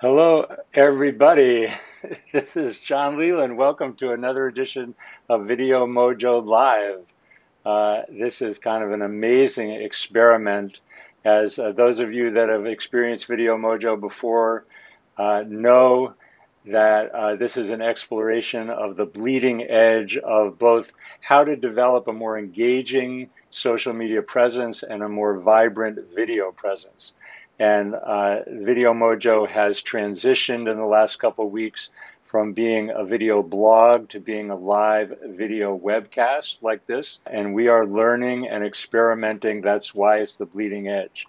Hello, everybody. This is John Leland. Welcome to another edition of Video Mojo Live. Uh, this is kind of an amazing experiment, as uh, those of you that have experienced Video Mojo before uh, know that uh, this is an exploration of the bleeding edge of both how to develop a more engaging social media presence and a more vibrant video presence. And uh, Video Mojo has transitioned in the last couple of weeks from being a video blog to being a live video webcast like this. And we are learning and experimenting. That's why it's the bleeding edge.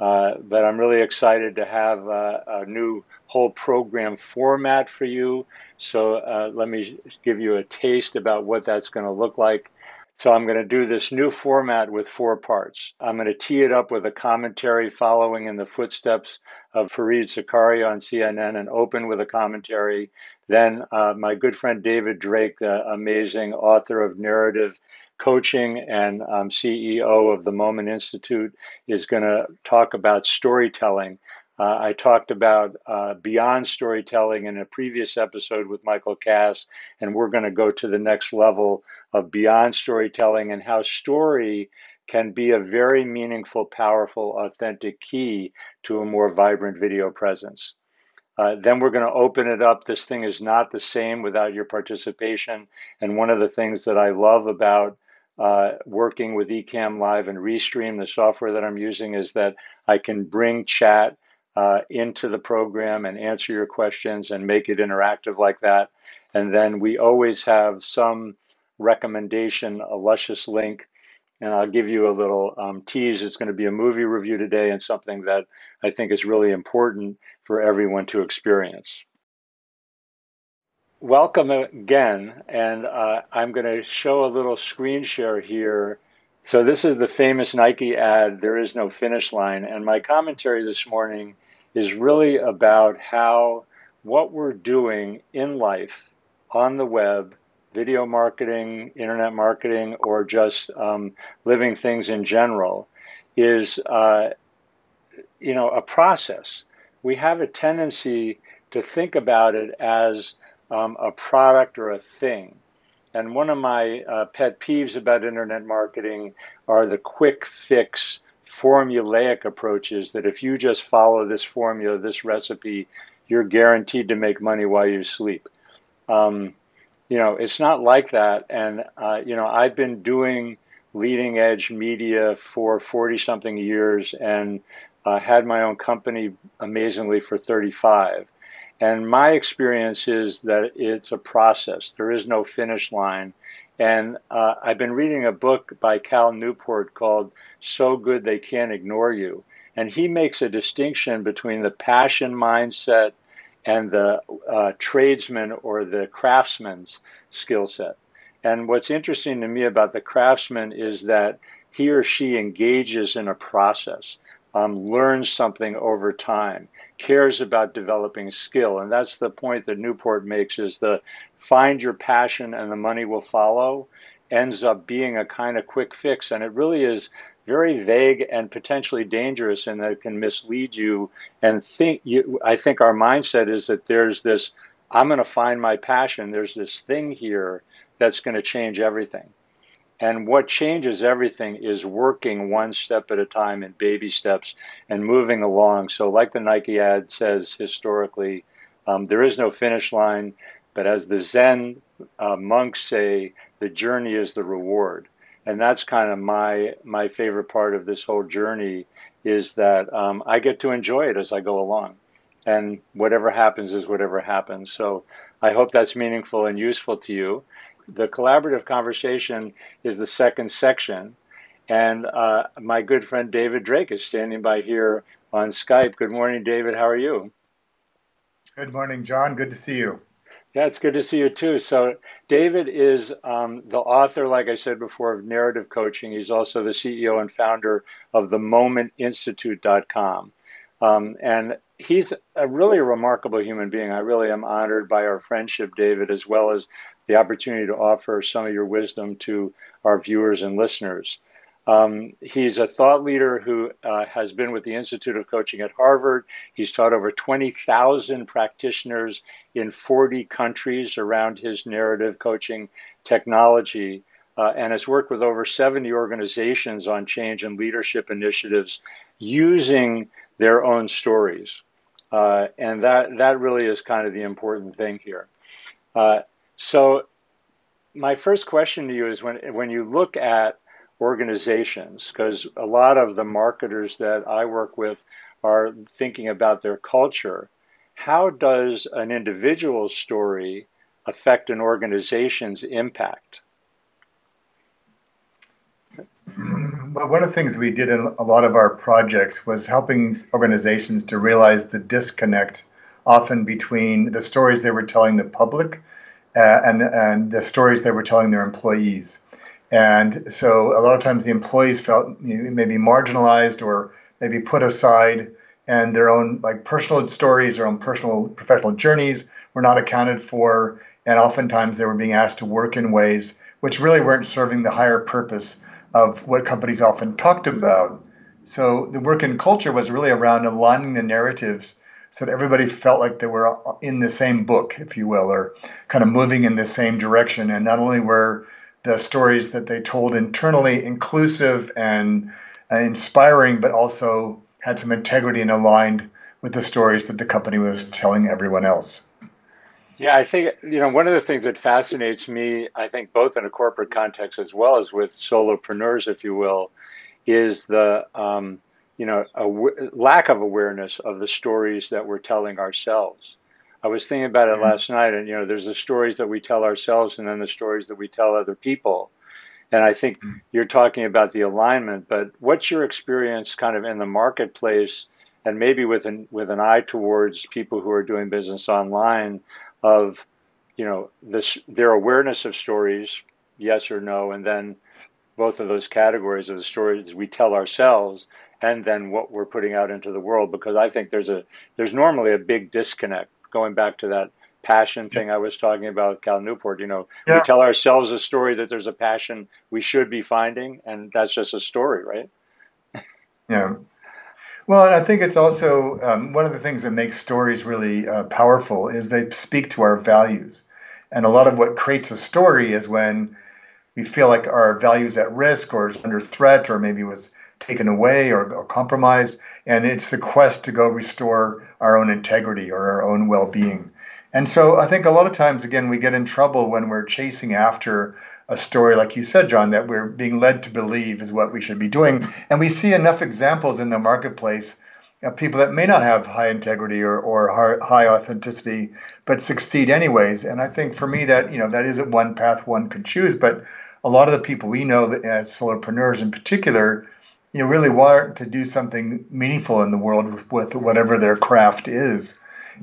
Uh, but I'm really excited to have uh, a new whole program format for you. So uh, let me give you a taste about what that's going to look like so I'm going to do this new format with four parts. I'm going to tee it up with a commentary following in the footsteps of Fareed Zakaria on CNN and open with a commentary. Then uh, my good friend David Drake, the amazing author of narrative coaching and um, CEO of the Moment Institute, is going to talk about storytelling. Uh, I talked about uh, beyond storytelling in a previous episode with Michael Cass, and we're going to go to the next level of beyond storytelling and how story can be a very meaningful, powerful, authentic key to a more vibrant video presence. Uh, then we're going to open it up. This thing is not the same without your participation. And one of the things that I love about uh, working with Ecamm Live and Restream, the software that I'm using, is that I can bring chat uh, into the program and answer your questions and make it interactive like that. And then we always have some recommendation, a luscious link. And I'll give you a little um, tease. It's going to be a movie review today and something that I think is really important for everyone to experience. Welcome again. And uh, I'm going to show a little screen share here. So, this is the famous Nike ad, There is no finish line. And my commentary this morning is really about how what we're doing in life on the web, video marketing, internet marketing, or just um, living things in general, is uh, you know a process. We have a tendency to think about it as um, a product or a thing. And one of my uh, pet peeves about internet marketing are the quick fix formulaic approaches that if you just follow this formula, this recipe, you're guaranteed to make money while you sleep. Um, you know, it's not like that. And, uh, you know, I've been doing leading edge media for 40 something years and uh, had my own company amazingly for 35. And my experience is that it's a process, there is no finish line. And uh, I've been reading a book by Cal Newport called So Good They Can't Ignore You. And he makes a distinction between the passion mindset and the uh, tradesman or the craftsman's skill set. And what's interesting to me about the craftsman is that he or she engages in a process, um, learns something over time, cares about developing skill. And that's the point that Newport makes is the find your passion and the money will follow ends up being a kind of quick fix. And it really is very vague and potentially dangerous and that it can mislead you and think you, I think our mindset is that there's this I'm going to find my passion. There's this thing here that's going to change everything. And what changes everything is working one step at a time in baby steps and moving along. So, like the Nike ad says historically, um, there is no finish line. But as the Zen uh, monks say, the journey is the reward, and that's kind of my my favorite part of this whole journey is that um, I get to enjoy it as I go along, and whatever happens is whatever happens. So I hope that's meaningful and useful to you. The collaborative conversation is the second section, and uh, my good friend David Drake is standing by here on Skype. Good morning, David. How are you? Good morning, John. Good to see you. Yeah, it's good to see you too. So, David is um, the author, like I said before, of Narrative Coaching. He's also the CEO and founder of the MomentInstitute.com. Um, and he's a really remarkable human being. I really am honored by our friendship, David, as well as the opportunity to offer some of your wisdom to our viewers and listeners. Um, he's a thought leader who uh, has been with the Institute of Coaching at Harvard. He's taught over 20,000 practitioners in 40 countries around his narrative coaching technology uh, and has worked with over 70 organizations on change and leadership initiatives using their own stories. Uh, and that, that really is kind of the important thing here. Uh, so, my first question to you is when, when you look at organizations, because a lot of the marketers that I work with are thinking about their culture, how does an individual story affect an organization's impact? One of the things we did in a lot of our projects was helping organizations to realize the disconnect often between the stories they were telling the public uh, and, and the stories they were telling their employees. And so a lot of times the employees felt maybe marginalized or maybe put aside and their own like personal stories, their own personal professional journeys were not accounted for. And oftentimes they were being asked to work in ways which really weren't serving the higher purpose of what companies often talked about. So the work in culture was really around aligning the narratives so that everybody felt like they were in the same book, if you will, or kind of moving in the same direction. And not only were the stories that they told internally inclusive and uh, inspiring, but also had some integrity and aligned with the stories that the company was telling everyone else. Yeah, I think you know one of the things that fascinates me, I think both in a corporate context as well as with solopreneurs, if you will, is the um, you know a lack of awareness of the stories that we're telling ourselves. I was thinking about it mm-hmm. last night, and you know, there's the stories that we tell ourselves, and then the stories that we tell other people. And I think mm-hmm. you're talking about the alignment, but what's your experience kind of in the marketplace, and maybe with an with an eye towards people who are doing business online? Of you know this their awareness of stories yes or no and then both of those categories of the stories we tell ourselves and then what we're putting out into the world. Because i think there's a there's normally a big disconnect. Going back to that passion thing i was talking about cal newport you know yeah. we tell ourselves a story that there's a passion we should be finding and that's just a story right? Yeah well, I think it's also um, one of the things that makes stories really uh, powerful is they speak to our values. And a lot of what creates a story is when we feel like our values at risk or is under threat or maybe was taken away or, or compromised. And it's the quest to go restore our own integrity or our own well being. And so I think a lot of times, again, we get in trouble when we're chasing after a story, like you said, John, that we're being led to believe is what we should be doing. And we see enough examples in the marketplace of people that may not have high integrity or, or high authenticity, but succeed anyways. And I think for me that, you know, that isn't one path one could choose, but a lot of the people we know as solopreneurs in particular, you know, really want to do something meaningful in the world with, with whatever their craft is.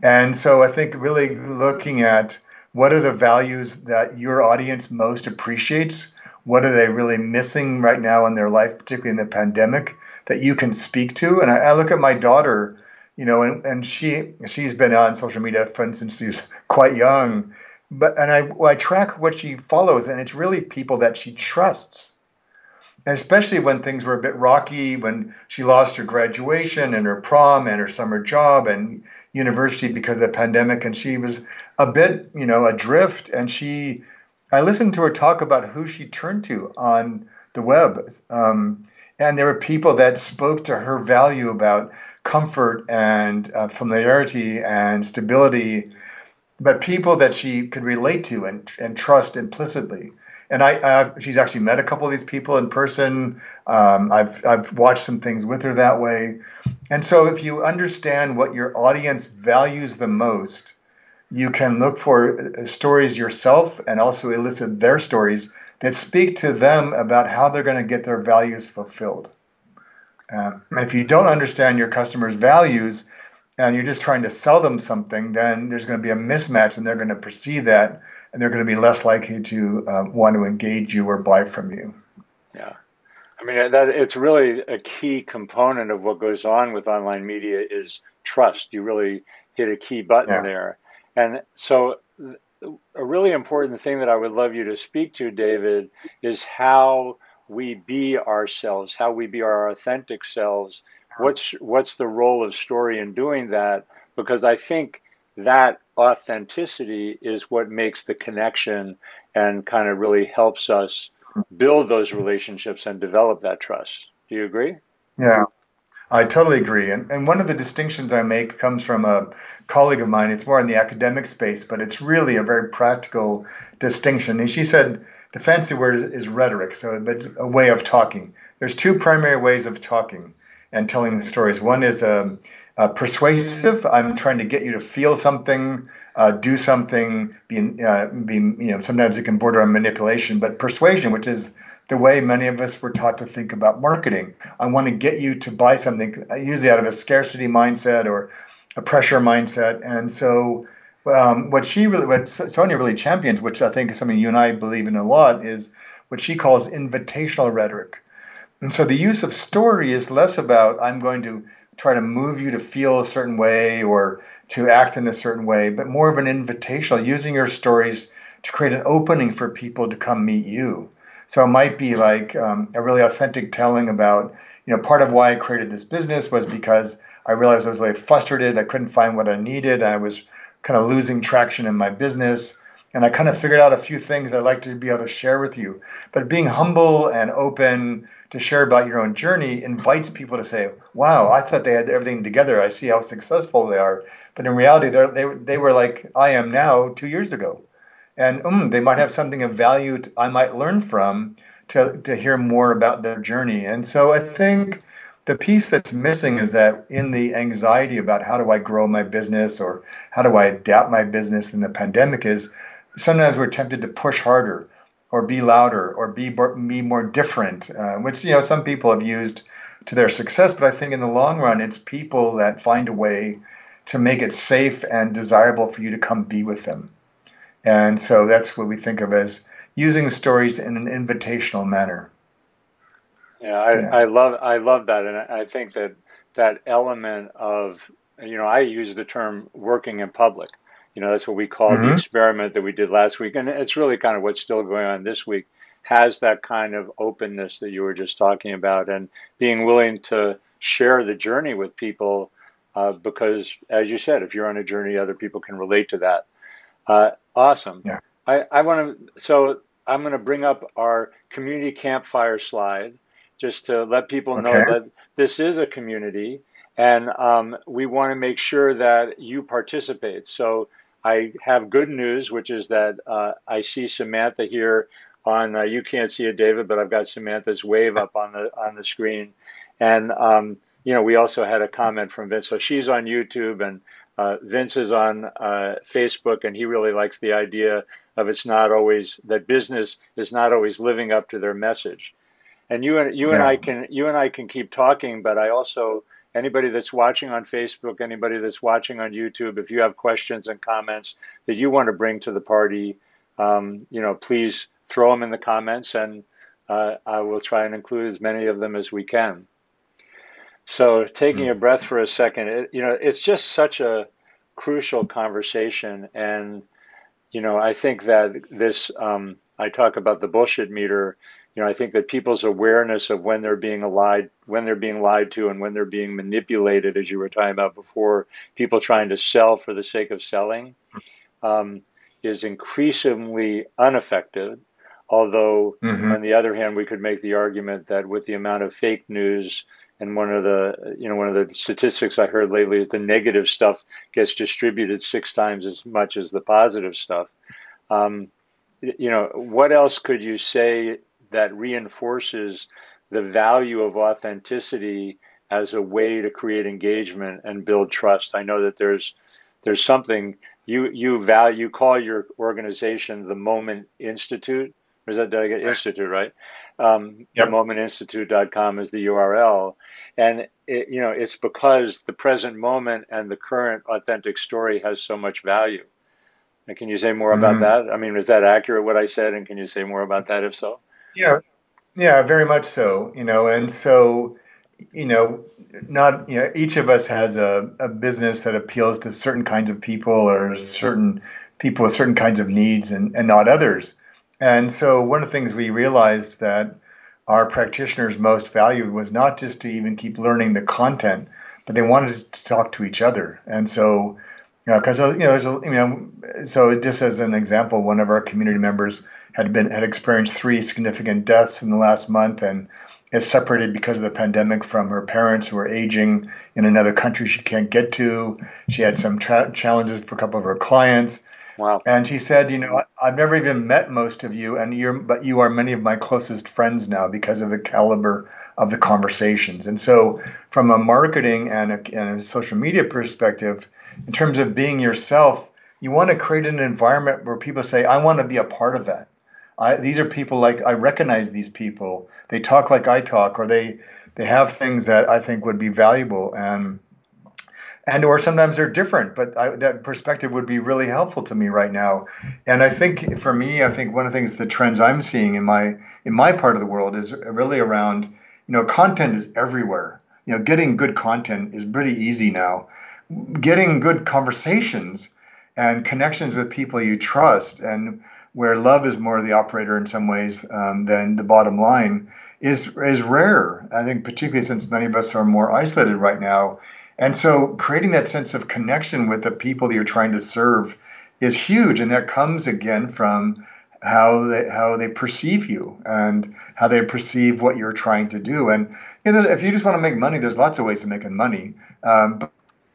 And so I think really looking at what are the values that your audience most appreciates? What are they really missing right now in their life, particularly in the pandemic, that you can speak to? And I, I look at my daughter, you know, and, and she she's been on social media friends since she's quite young, but and I I track what she follows, and it's really people that she trusts especially when things were a bit rocky, when she lost her graduation and her prom and her summer job and university because of the pandemic, and she was a bit, you know, adrift. And she, I listened to her talk about who she turned to on the web, um, and there were people that spoke to her value about comfort and uh, familiarity and stability, but people that she could relate to and and trust implicitly and I, I've, she's actually met a couple of these people in person. Um, I've, I've watched some things with her that way. And so, if you understand what your audience values the most, you can look for uh, stories yourself and also elicit their stories that speak to them about how they're going to get their values fulfilled. Um, if you don't understand your customers' values and you're just trying to sell them something, then there's going to be a mismatch and they're going to perceive that and they're going to be less likely to um, want to engage you or buy from you. Yeah. I mean, that it's really a key component of what goes on with online media is trust. You really hit a key button yeah. there. And so, a really important thing that I would love you to speak to, David, is how we be ourselves, how we be our authentic selves. What's what's the role of story in doing that? Because I think that authenticity is what makes the connection and kind of really helps us build those relationships and develop that trust. Do you agree? Yeah, I totally agree. And, and one of the distinctions I make comes from a colleague of mine. It's more in the academic space, but it's really a very practical distinction. And she said the fancy word is, is rhetoric, so it's a way of talking. There's two primary ways of talking and telling the stories. One is um, uh, persuasive. I'm trying to get you to feel something, uh, do something. Be, uh, be, you know, sometimes it can border on manipulation, but persuasion, which is the way many of us were taught to think about marketing. I want to get you to buy something, usually out of a scarcity mindset or a pressure mindset. And so, um, what she really, what Sonia really champions, which I think is something you and I believe in a lot, is what she calls invitational rhetoric. And so the use of story is less about I'm going to try to move you to feel a certain way or to act in a certain way, but more of an invitational, using your stories to create an opening for people to come meet you. So it might be like um, a really authentic telling about, you know, part of why I created this business was because I realized I was really frustrated. I couldn't find what I needed. I was kind of losing traction in my business. And I kind of figured out a few things I'd like to be able to share with you. But being humble and open to share about your own journey invites people to say, wow, I thought they had everything together. I see how successful they are. But in reality, they, they were like I am now two years ago and um, they might have something of value I might learn from to, to hear more about their journey. And so I think the piece that's missing is that in the anxiety about how do I grow my business or how do I adapt my business in the pandemic is sometimes we're tempted to push harder or be louder or be, be more different, uh, which you know some people have used to their success. But I think in the long run, it's people that find a way to make it safe and desirable for you to come be with them. And so that's what we think of as using stories in an invitational manner. Yeah, I, yeah. I love I love that, and I think that that element of you know I use the term working in public. You know, that's what we call mm-hmm. the experiment that we did last week, and it's really kind of what's still going on this week. Has that kind of openness that you were just talking about, and being willing to share the journey with people, uh, because as you said, if you're on a journey, other people can relate to that. Uh, awesome. Yeah. I, I want to, so I'm going to bring up our community campfire slide just to let people okay. know that this is a community and um, we want to make sure that you participate. So I have good news, which is that uh, I see Samantha here on. Uh, you can't see it, David, but I've got Samantha's wave up on the on the screen, and um, you know we also had a comment from Vince. So she's on YouTube, and uh, Vince is on uh, Facebook, and he really likes the idea of it's not always that business is not always living up to their message. And you and you yeah. and I can you and I can keep talking, but I also anybody that's watching on Facebook, anybody that's watching on YouTube, if you have questions and comments that you want to bring to the party, um, you know, please throw them in the comments, and uh, I will try and include as many of them as we can. So taking mm. a breath for a second, it, you know, it's just such a crucial conversation, and you know, I think that this, um, I talk about the bullshit meter. You know, I think that people's awareness of when they're being lied, when they're being lied to, and when they're being manipulated, as you were talking about before, people trying to sell for the sake of selling, um, is increasingly ineffective. Although, mm-hmm. on the other hand, we could make the argument that with the amount of fake news and one of the you know one of the statistics I heard lately is the negative stuff gets distributed six times as much as the positive stuff. Um, you know, what else could you say that reinforces the value of authenticity as a way to create engagement and build trust? I know that there's there's something you you value you call your organization the Moment Institute. Or is that did I get. Institute right? Um, yep. TheMomentInstitute.com is the URL, and it, you know it's because the present moment and the current authentic story has so much value. And can you say more about mm-hmm. that? I mean, is that accurate what I said? And can you say more about that if so? Yeah, yeah, very much so. You know, and so you know, not you know, each of us has a, a business that appeals to certain kinds of people or certain people with certain kinds of needs and, and not others. And so one of the things we realized that our practitioners most valued was not just to even keep learning the content, but they wanted to talk to each other. And so, because you uh, know, you know, there's a, you know, so just as an example, one of our community members had been had experienced three significant deaths in the last month, and is separated because of the pandemic from her parents who are aging in another country she can't get to. She had some tra- challenges for a couple of her clients. Wow. And she said, you know, I've never even met most of you, and you're, but you are many of my closest friends now because of the caliber of the conversations. And so, from a marketing and a, and a social media perspective, in terms of being yourself, you want to create an environment where people say, I want to be a part of that. I, these are people like I recognize these people. They talk like I talk, or they they have things that I think would be valuable, and and or sometimes they're different. But I, that perspective would be really helpful to me right now. And I think for me, I think one of the things, the trends I'm seeing in my in my part of the world is really around you know content is everywhere. You know, getting good content is pretty easy now. Getting good conversations and connections with people you trust and where love is more the operator in some ways um, than the bottom line, is is rare. I think particularly since many of us are more isolated right now, and so creating that sense of connection with the people that you're trying to serve is huge, and that comes again from how they how they perceive you and how they perceive what you're trying to do. And you know, if you just want to make money, there's lots of ways of making money. Um, but,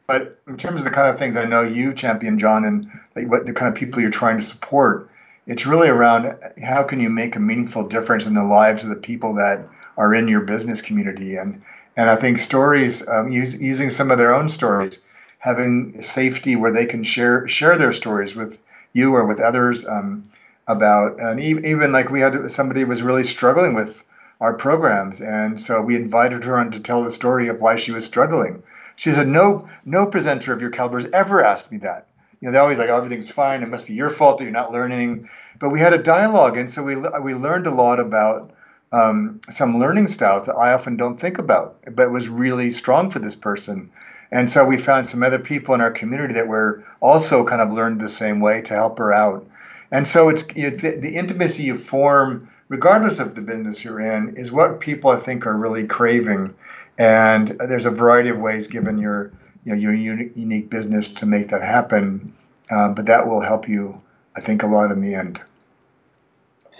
but in terms of the kind of things I know you champion, John, and like what the kind of people you're trying to support, it's really around how can you make a meaningful difference in the lives of the people that are in your business community and and I think stories um, use, using some of their own stories having safety where they can share share their stories with you or with others um, about and even like we had somebody was really struggling with our programs and so we invited her on to tell the story of why she was struggling she said no no presenter of your caliber has ever asked me that you know, they're always like, oh, everything's fine. It must be your fault that you're not learning. But we had a dialogue, and so we we learned a lot about um, some learning styles that I often don't think about, but was really strong for this person. And so we found some other people in our community that were also kind of learned the same way to help her out. And so it's, it's the, the intimacy you form, regardless of the business you're in, is what people I think are really craving. And there's a variety of ways, given your you know your unique business to make that happen. Uh, but that will help you, I think, a lot in the end.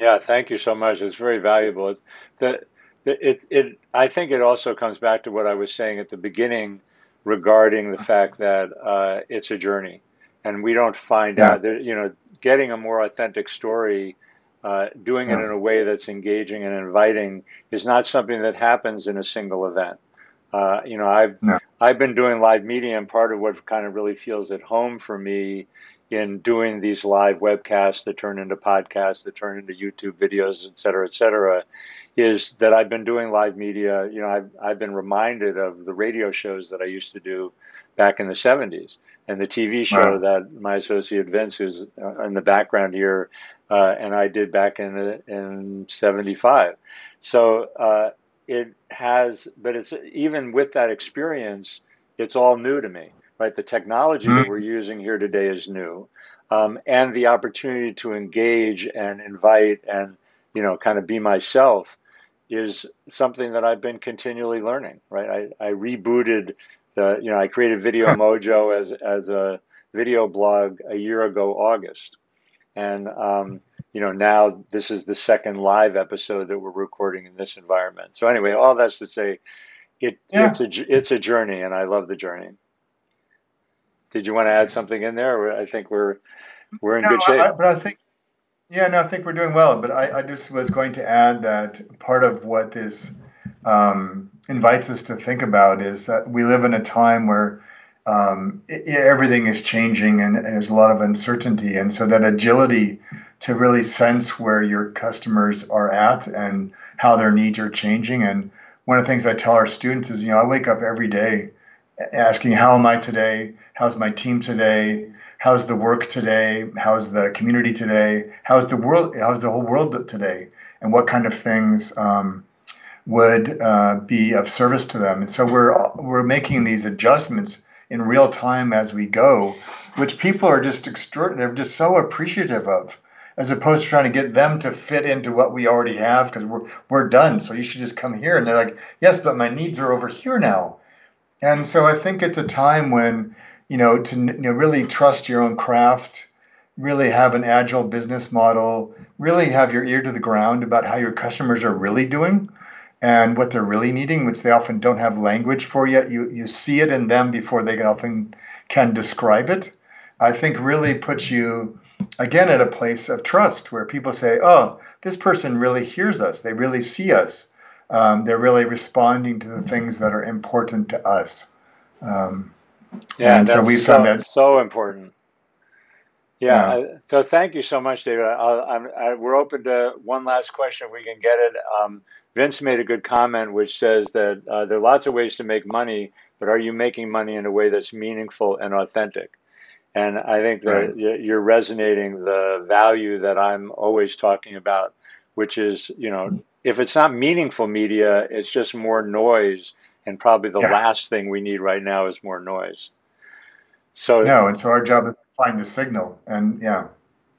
Yeah, thank you so much. It's very valuable. The, the, it, it, I think it also comes back to what I was saying at the beginning regarding the fact that uh, it's a journey, and we don't find yeah. out that you know getting a more authentic story. Uh, doing yeah. it in a way that's engaging and inviting is not something that happens in a single event. Uh, you know, I've no. I've been doing live media, and part of what kind of really feels at home for me in doing these live webcasts that turn into podcasts, that turn into YouTube videos, et cetera, et cetera, is that I've been doing live media. You know, I've, I've been reminded of the radio shows that I used to do back in the 70s and the TV show wow. that my associate Vince, who's uh, in the background here, uh, and I did back in the, in 75. So, uh, it has, but it's even with that experience, it's all new to me, right? The technology mm-hmm. that we're using here today is new, um, and the opportunity to engage and invite and you know kind of be myself is something that I've been continually learning, right? I, I rebooted the, you know, I created Video Mojo as as a video blog a year ago, August, and um, you know, now this is the second live episode that we're recording in this environment. So anyway, all that's to say, it yeah. it's a it's a journey, and I love the journey. Did you want to add something in there? I think we're we're in no, good shape. I, but I think, yeah, no, I think we're doing well. But I, I just was going to add that part of what this um, invites us to think about is that we live in a time where um, it, everything is changing and there's a lot of uncertainty, and so that agility to really sense where your customers are at and how their needs are changing. And one of the things I tell our students is, you know, I wake up every day asking, how am I today? How's my team today? How's the work today? How's the community today? How's the world? How's the whole world today? And what kind of things um, would uh, be of service to them? And so we're we're making these adjustments in real time as we go, which people are just extraordinary. They're just so appreciative of as opposed to trying to get them to fit into what we already have because we're, we're done. So you should just come here. And they're like, yes, but my needs are over here now. And so I think it's a time when, you know, to you know, really trust your own craft, really have an agile business model, really have your ear to the ground about how your customers are really doing and what they're really needing, which they often don't have language for yet. You, you see it in them before they often can describe it. I think really puts you again at a place of trust where people say, oh, this person really hears us. They really see us. Um, they're really responding to the things that are important to us. Um, yeah, and so we so, found that so important. Yeah, yeah. so thank you so much, David. I, I, we're open to one last question if we can get it. Um, Vince made a good comment, which says that uh, there are lots of ways to make money, but are you making money in a way that's meaningful and authentic? And I think that right. you're resonating the value that I'm always talking about, which is, you know, if it's not meaningful media, it's just more noise. And probably the yeah. last thing we need right now is more noise. So no, and so our job is to find the signal, and yeah.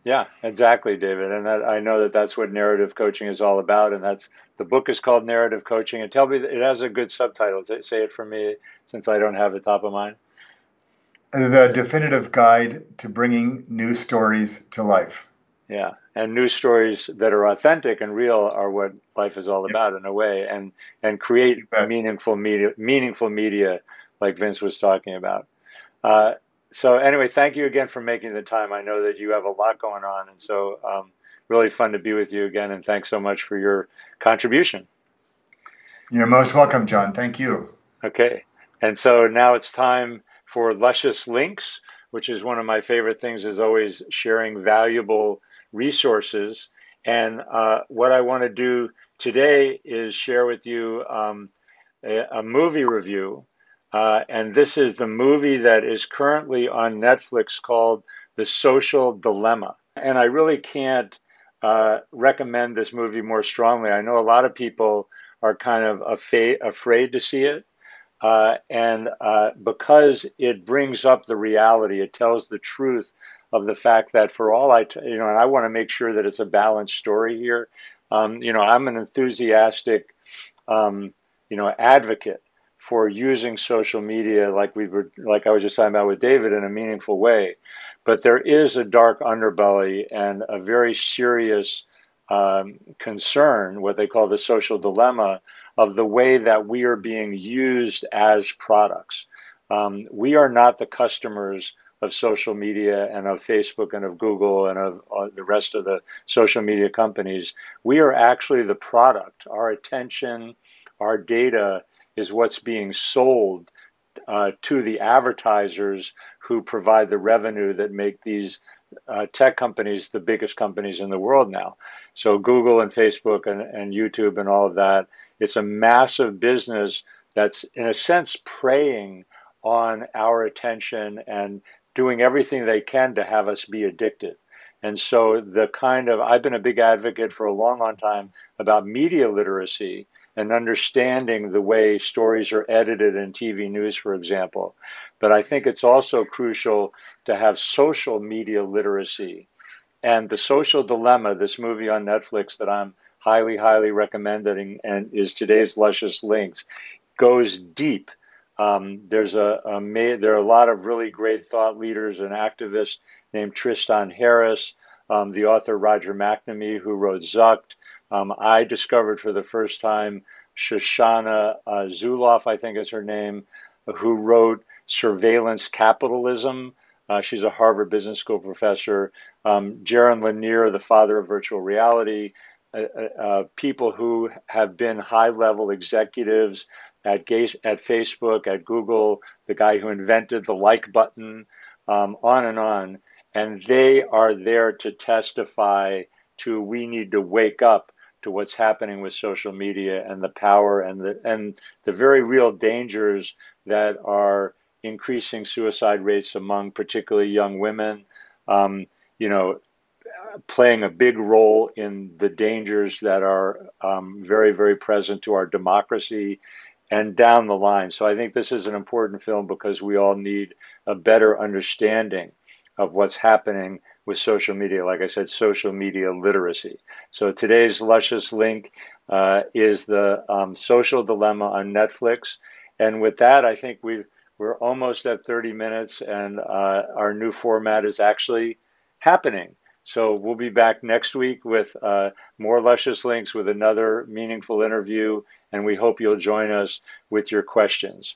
Yeah, exactly, David. And that, I know that that's what narrative coaching is all about. And that's the book is called Narrative Coaching. And tell me, it has a good subtitle. Say it for me, since I don't have the top of mind the definitive guide to bringing new stories to life. Yeah, and news stories that are authentic and real are what life is all about in a way, and and create meaningful media, meaningful media, like Vince was talking about. Uh, so anyway, thank you again for making the time. I know that you have a lot going on, and so um, really fun to be with you again. And thanks so much for your contribution. You're most welcome, John. Thank you. Okay, and so now it's time for luscious links, which is one of my favorite things, is always sharing valuable resources. And uh, what I want to do today is share with you um, a, a, movie review. Uh, and this is the movie that is currently on Netflix called The Social Dilemma. And I really can't uh, recommend this movie more strongly. I know a lot of people are kind of afraid, afraid to see it. Uh, and uh, because it brings up the reality, it tells the truth of the fact that for all I, t- you know, and I want to make sure that it's a balanced story here. Um, you know, I'm an enthusiastic, um, you know, advocate for using social media, like we were, like I was just talking about with David, in a meaningful way. But there is a dark underbelly and a very serious um, concern, what they call the social dilemma, of the way that we are being used as products. Um, we are not the customers of social media and of Facebook and of Google and of uh, the rest of the social media companies. We are actually the product. Our attention, our data is what's being sold uh, to the advertisers who provide the revenue that make these uh, tech companies the biggest companies in the world now. So Google and Facebook and, and YouTube and all of that, it's a massive business that's in a sense preying on our attention and doing everything they can to have us be addicted. And so the kind of I've been a big advocate for a long, long time about media literacy and understanding the way stories are edited in TV news, for example. But I think it's also crucial to have social media literacy. And The Social Dilemma, this movie on Netflix that I'm highly, highly recommending and is today's Luscious Links, goes deep. Um, there's a, a, there are a lot of really great thought leaders and activists named Tristan Harris, um, the author Roger McNamee, who wrote Zucked. Um, I discovered for the first time Shoshana uh, Zuboff, I think is her name, who wrote Surveillance Capitalism. Uh, she's a Harvard Business School professor. Um, Jaron Lanier, the father of virtual reality, uh, uh, uh people who have been high level executives at, at Facebook, at Google, the guy who invented the like button, um, on and on. And they are there to testify to we need to wake up to what's happening with social media and the power and the and the very real dangers that are increasing suicide rates among particularly young women. Um, you know, playing a big role in the dangers that are um, very, very present to our democracy and down the line. So I think this is an important film because we all need a better understanding of what's happening with social media. Like I said, social media literacy. So today's luscious link uh, is the um, Social Dilemma on Netflix. And with that, I think we we're almost at 30 minutes, and uh, our new format is actually happening. So we'll be back next week with uh, more luscious links with another meaningful interview, and we hope you'll join us with your questions.